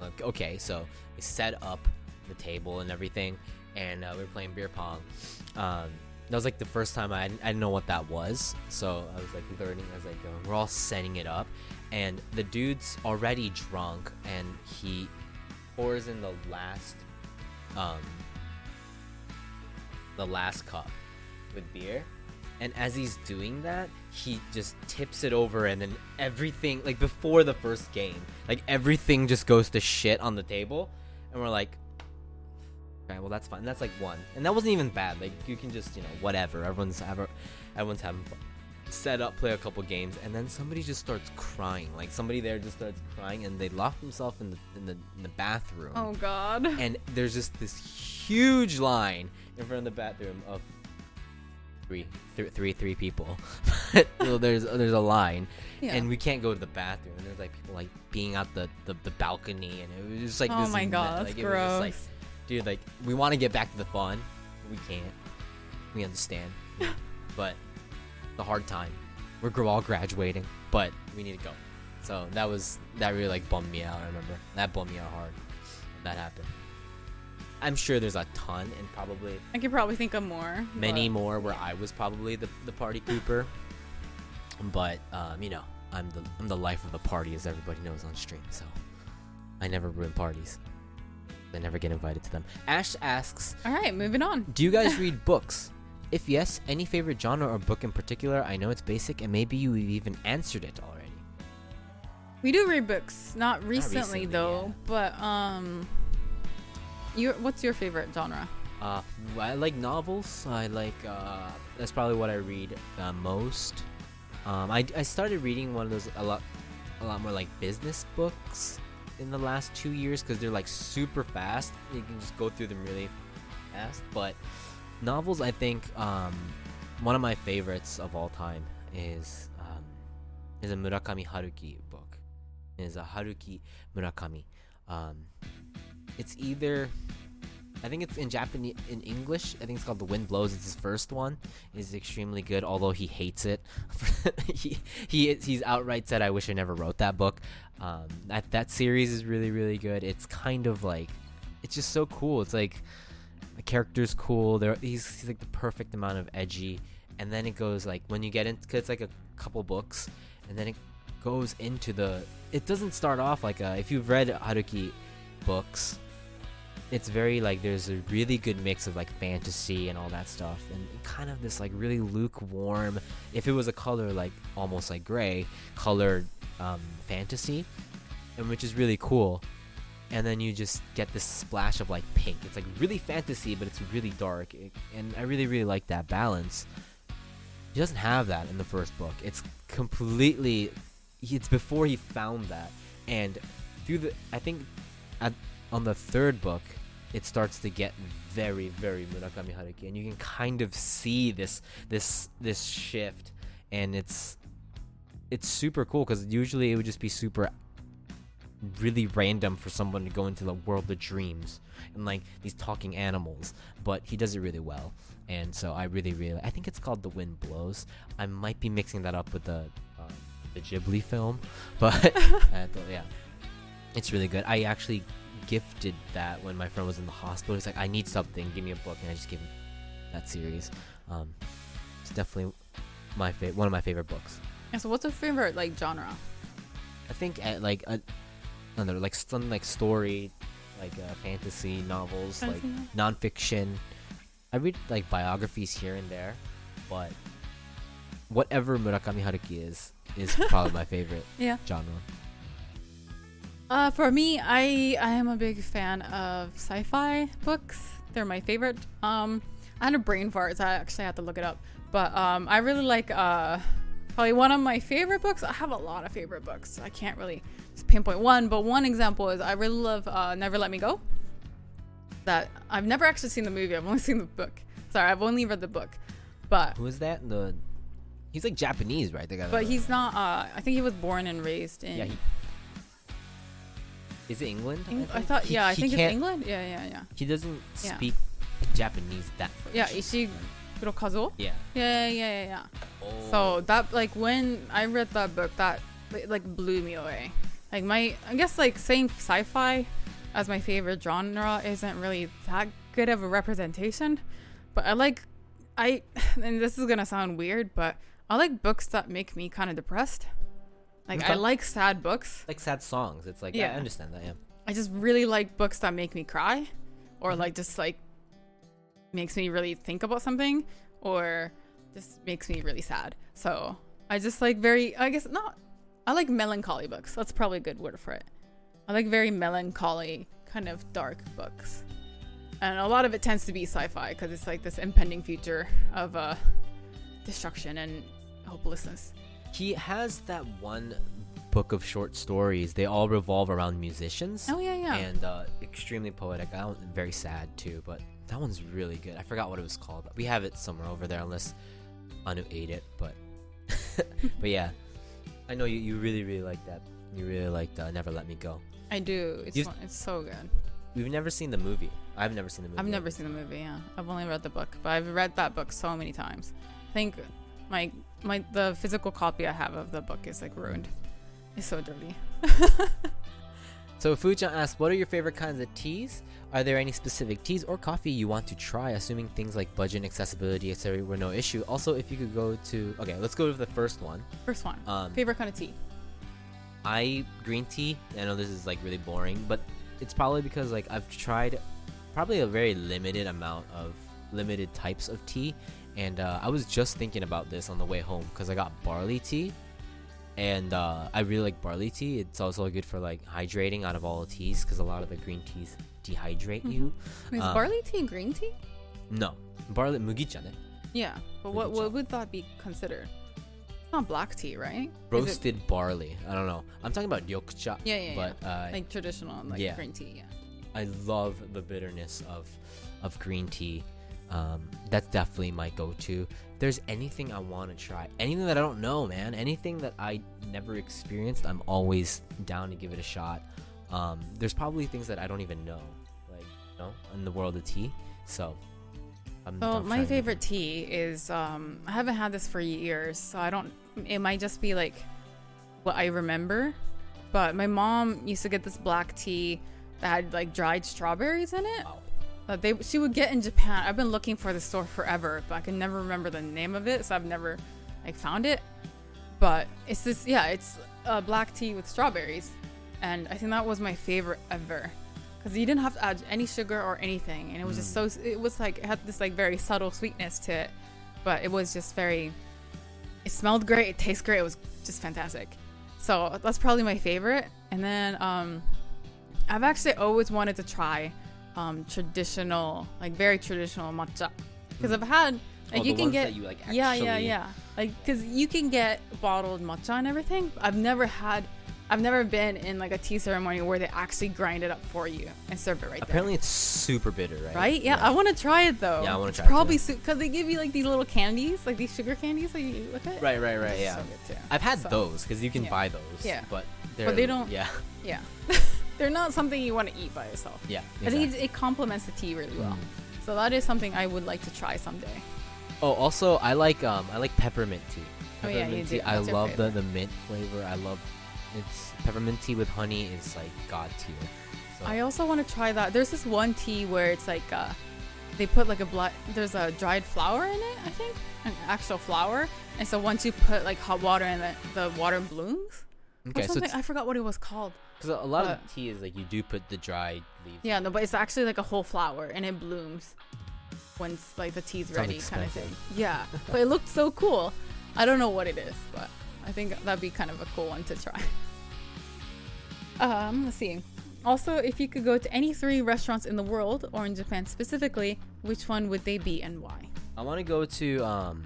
like okay, so we set up the table and everything, and uh, we were playing beer pong. Um, that was like the first time I, I didn't know what that was, so I was like learning as I go. We're all setting it up, and the dude's already drunk, and he pours in the last, um, the last cup with beer. And as he's doing that, he just tips it over, and then everything, like before the first game, like everything just goes to shit on the table. And we're like, okay, well, that's fine. That's like one. And that wasn't even bad. Like, you can just, you know, whatever. Everyone's, ever, everyone's having fun. Set up, play a couple games, and then somebody just starts crying. Like, somebody there just starts crying, and they lock themselves in the, in the, in the bathroom Oh God. and there's just this huge line in front of the bathroom of three, th- three, three people. so there's there's a line, Yeah. and we can't go to the bathroom. And there's like people like being out the, the, the balcony, and it was just like Oh my me- God, like, that's it was just like, gross. Dude, like we want to get back to the fun, we can't. We understand, but the hard time. We're all graduating, but we need to go. So that was that really like bummed me out. I remember that bummed me out hard. That happened. I'm sure there's a ton and probably I could probably think of more. many but- more where I was probably the, the party pooper. But um, you know, I'm the I'm the life of the party, as everybody knows on stream. So I never ruin parties. I never get invited to them. Ash asks, All right, moving on. "Do you guys read books? If yes, any favorite genre or book in particular? I know it's basic, and maybe you've even answered it already." We do read books, not recently, recently, though. yeah. But um, your what's your favorite genre? Uh, I like novels. I like uh, that's probably what I read uh, most. Um, I, I started reading one of those a lot, a lot more like business books in the last two years because they're like super fast. You can just go through them really fast. But novels, I think um, one of my favorites of all time is um, is a Murakami Haruki book. Is a Haruki Murakami. Um, it's either I think it's in Japanese, in English. I think it's called The Wind Blows. It's his first one. It's extremely good, although he hates it. he he he's outright said, "I wish I never wrote that book." Um, that that series is really really good. It's kind of like, it's just so cool. It's like the character's cool. There he's, he's like the perfect amount of edgy, and then it goes like when you get into cause it's like a couple books, and then it goes into the. It doesn't start off like a, if you've read Haruki books it's very like there's a really good mix of like fantasy and all that stuff and kind of this like really lukewarm if it was a color like almost like gray colored um, fantasy and which is really cool. And then you just get this splash of like pink. It's like really fantasy but it's really dark and i really really like that balance. He doesn't have that in the first book. It's completely it's before he found that. And through the i think at, on the third book it starts to get very very murakami haruki and you can kind of see this this this shift and it's it's super cool because usually it would just be super really random for someone to go into the world of dreams and like these talking animals but he does it really well and so i really really i think it's called the wind blows. I might be mixing that up with the um, the ghibli film but uh, but yeah it's really good. I actually gifted that when my friend was in the hospital he's like i need something give me a book and i just gave him that series um it's definitely my fa- one of my favorite books Yeah, so what's your favorite like genre? I think at like a, another like some like story, like uh, fantasy novels, Fantasy like novel? nonfiction. I read like biographies here and there, but whatever Murakami Haruki is is probably my favorite Yeah. genre. Uh, for me, I I am a big fan of sci-fi books. They're my favorite. Um, I had a brain fart, so I actually had to look it up. But um, I really like uh, probably one of my favorite books. I have a lot of favorite books. I can't really pinpoint one, but one example is I really love uh, Never Let Me Go. That I've never actually seen the movie. I've only seen the book. Sorry, I've only read the book. But Who is that? The he's like Japanese, right? They got but he's not. Uh, I think he was born and raised in. yeah. He, is it England? Eng- I think? thought, He- yeah, I think it's England. Yeah, yeah, yeah. He doesn't Yeah. speak Japanese that. much. Yeah, Ishiguro Kazuo. Yeah. Yeah, yeah, yeah, yeah. Oh. So that like when I read that book, that like blew me away. Like my, I guess like saying sci-fi as my favorite genre isn't really that good of a representation, but I like I and this is gonna sound weird, but I like books that make me kind of depressed. Like I like sad books. Like sad songs. It's like yeah, I understand that. Yeah. I just really like books that make me cry, or Mhm. like just like makes me really think about something, or just makes me really sad. So I just like very I guess not. I like melancholy books. That's probably a good word for it. I like very melancholy kind of dark books, and a lot of it tends to be sci-fi because it's like this impending future of uh, destruction and hopelessness. He has that one book of short stories. They all revolve around musicians. Oh yeah, yeah. and uh, extremely poetic. I don't, very sad too, but that one's really good. I forgot what it was called. We have it somewhere over there, unless Anu ate it. But but yeah, I know you, you really really like that. You really liked uh, Never Let Me Go. I do. It's You've- it's so good. We've never seen the movie. I've never seen the movie. I've never seen the movie. Yeah, I've only read the book, but I've read that book so many times. I think my my the physical copy I have of the book is like ruined. It's so dirty. So Fujan asked, "What are your favorite kinds of teas? Are there any specific teas or coffee you want to try? Assuming things like budget, and accessibility, etc., were no issue. Also, if you could go to okay, let's go to the first one. First one. Um, Favorite kind of tea. I green tea. I know this is like really boring, but it's probably because like I've tried probably a very limited amount of limited types of tea, and uh, I was just thinking about this on the way home because I got barley tea, and uh, I really like barley tea. It's also good for like hydrating out of all the teas because a lot of the green teas dehydrate you. Is um, barley tea green tea? No, barley mugicha Yeah, but what what would that be considered? It's not black tea, right? Is it, roasted barley. I don't know. I'm talking about ryokucha. Yeah, yeah, but uh, like traditional, like Yeah. green tea. Yeah. I love the bitterness of of green tea. Um, that's definitely my go-to. If there's anything I want to try, anything that I don't know, man, anything that I never experienced, I'm always down to give it a shot. Um, there's probably things that I don't even know, like you know, in the world of tea. So, I'm So my favorite tea is um I haven't had this for years, so I don't it might just be like what I remember. But my mom used to get this black tea that had like dried strawberries in it. Wow. That they she would get in Japan. I've been looking for the store forever, but I can never remember the name of it, so I've never like found it. But it's this yeah, it's uh, black tea with strawberries, and I think that was my favorite ever because you didn't have to add any sugar or anything, and it was just so it was like it had this like very subtle sweetness to it, but it was just very. It smelled great. It tastes great. It was just fantastic. So that's probably my favorite. And then um, I've actually always wanted to try um, traditional, like very traditional matcha, because I've had like Oh, you can get that you, like, yeah yeah yeah like because you can get bottled matcha and everything. I've never had. I've never been in like a tea ceremony where they actually grind it up for you and serve it right Apparently, it's super bitter, right? Right? Yeah, I want to try it though. Yeah, I wanna It's try it, Probably because they give you like these little candies, like these sugar candies that you eat with it. Right, right, right. It's Yeah, so. I've had So- those because you can Yeah. buy those. Yeah. but they're, But they don't- Yeah, Yeah. They're not something you want to eat by yourself. yeah. I think it, it complements the tea really well. Mm. So that is something I would like to try someday. Oh, also, I like um, I like peppermint tea. Oh, yeah, Peppermint you tea. do. I love the, the mint flavor. I love it's peppermint tea with honey is like god tier. So, I also want to try that. There's this one tea where it's like uh, they put like a black. There's a dried flower in it. I think an actual flower. And so once you put like hot water in it, the water blooms. okay, so I forgot what it was called. 'Cause a lot uh, of tea is like you do put the dried leaves. Yeah, no, but it's actually like a whole flower and it blooms once like the tea's Sounds ready, kind of thing. Yeah, but it looked so cool. I don't know what it is, but I think that'd be kind of a cool one to try. Um, let's see. Also, if you could go to any three restaurants in the world or in Japan specifically, which one would they be and why? I want to go to um,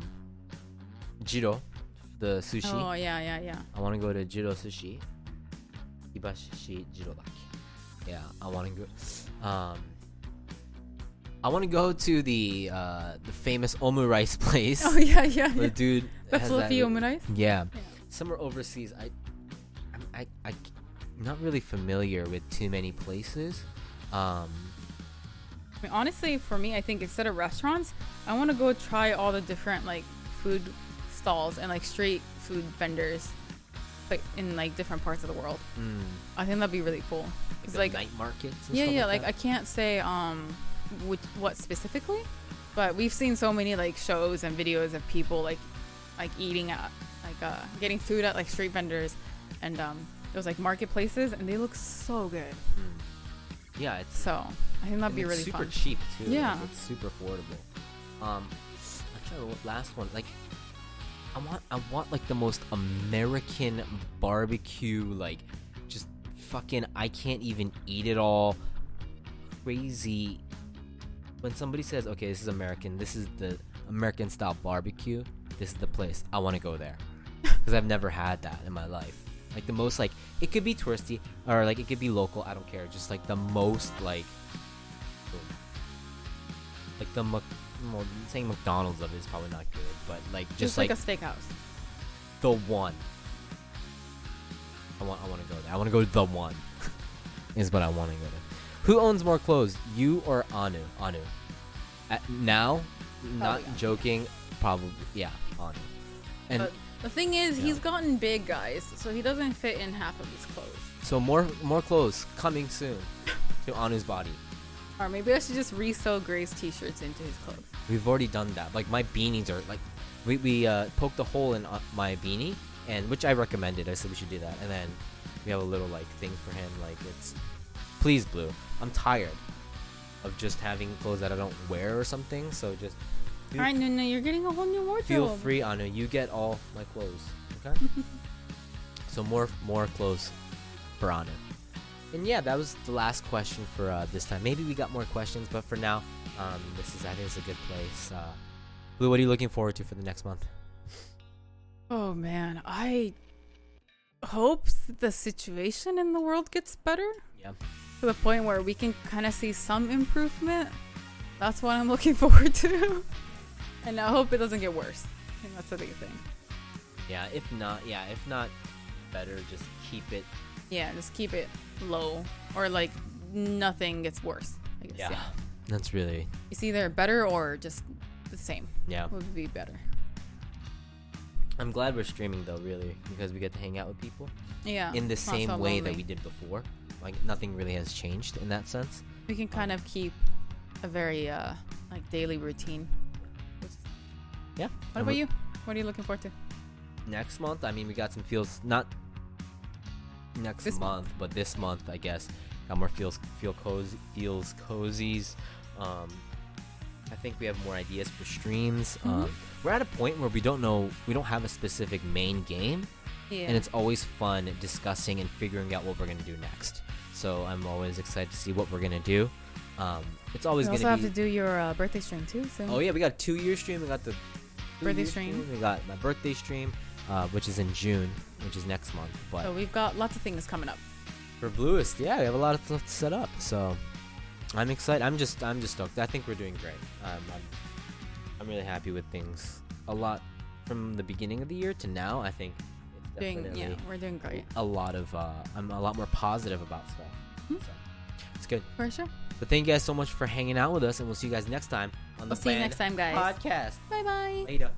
Jiro, the sushi. Oh yeah, yeah, yeah. I want to go to Jiro Sushi. Ibashi Jiro. Yeah, I want to go. Um, I want to go to the uh, the famous omurice place. Oh yeah, yeah. The yeah. dude The fluffy that- omurice. Yeah. Yeah. Somewhere overseas, I, I'm, I, I, am not really familiar with too many places. Um, I mean, honestly, for me, I think instead of restaurants, I want to go try all the different like food stalls and like street food vendors like in like different parts of the world. Mm. I think that'd be really cool. Like It's the like night markets. And yeah, stuff yeah. Like, Like I can't say um which what specifically, but we've seen so many like shows and videos of people like like eating at like uh getting food at like street vendors and um those like marketplaces and they look so good. Mm. Yeah, it's So I think that'd be really super fun. cheap too. like, Yeah. it's super affordable. Um, actually, the last one, like, I want, I want like the most American barbecue, like, just fucking, I can't even eat it all. Crazy. When somebody says, "Okay, this is American. This is the American style barbecue. This is the place. I want to go there," because I've never had that in my life. Like the most, like it could be touristy or like it could be local. I don't care. Just like the most, like like the well, saying McDonald's of it is probably not good, but like just, Just like, like, a steakhouse. the one. I want I want to go there. I want to go to the one. is what I want to go to. Who owns more clothes, you or Anu? Anu. At, now, not yeah. joking, probably yeah, Anu. And but the thing is, Yeah. he's gotten big, guys, so he doesn't fit in half of his clothes. so more more clothes coming soon to Anu's body. Or maybe I should just resew Gray's t-shirts into his clothes. We've already done that. Like my beanies are like, we we uh, poked a hole in uh, my beanie, and which I recommended. I said we should do that, and then we have a little like thing for him. Like it's, please, Blue. I'm tired of just having clothes that I don't wear or something. So just feel, All right, no, no, you're getting a whole new wardrobe. feel free, Anu. You get all my clothes. Okay. so more more clothes for Anu. And yeah, that was the last question for uh, this time. Maybe we got more questions, but for now, um, this is I think it's a good place. Uh, Blue, what are you looking forward to for the next month? Oh man, I hope the situation in the world gets better Yeah. to the point where we can kind of see some improvement. That's what I'm looking forward to. and I hope it doesn't get worse. I think that's the big thing. Yeah. If not, yeah. If not, better just keep it. Yeah, just keep it low or like nothing gets worse. I guess. Yeah. That's really It's either better or just the same. yeah. Would be better. I'm glad we're streaming though, really, because we get to hang out with people Yeah. in the same so way that we did before. Like nothing really has changed in that sense. we can kind of keep a very uh like daily routine. Yeah. What about you? What are you looking forward to? next month i mean we got some feels not next This month, but this month i guess got more feels feel cozy feels cozies um i think we have more ideas for streams um we're at a point where we don't know we don't have a specific main game Yeah. and it's always fun discussing and figuring out what we're gonna do next so i'm always excited to see what we're gonna do um it's always we also gonna have be to do your uh, birthday stream too. So Oh yeah, we got a two year stream. We got the Birthday two-year stream. We got my birthday stream, uh, which is in June, which is next month. But So we've got lots of things coming up. for Bluest, yeah, we have a lot of stuff to set up. So I'm excited. I'm just I'm just stoked. I think we're doing great. Um, I'm I'm really happy with things. A lot from the beginning of the year to now. I think it's Doing yeah, we're doing great a lot of. Uh, I'm a lot more positive about stuff. Mhm. So it's good. for sure. But thank you guys so much for hanging out with us, and we'll see you guys next time on the We'll see you next time, guys. podcast. Bye bye. Later.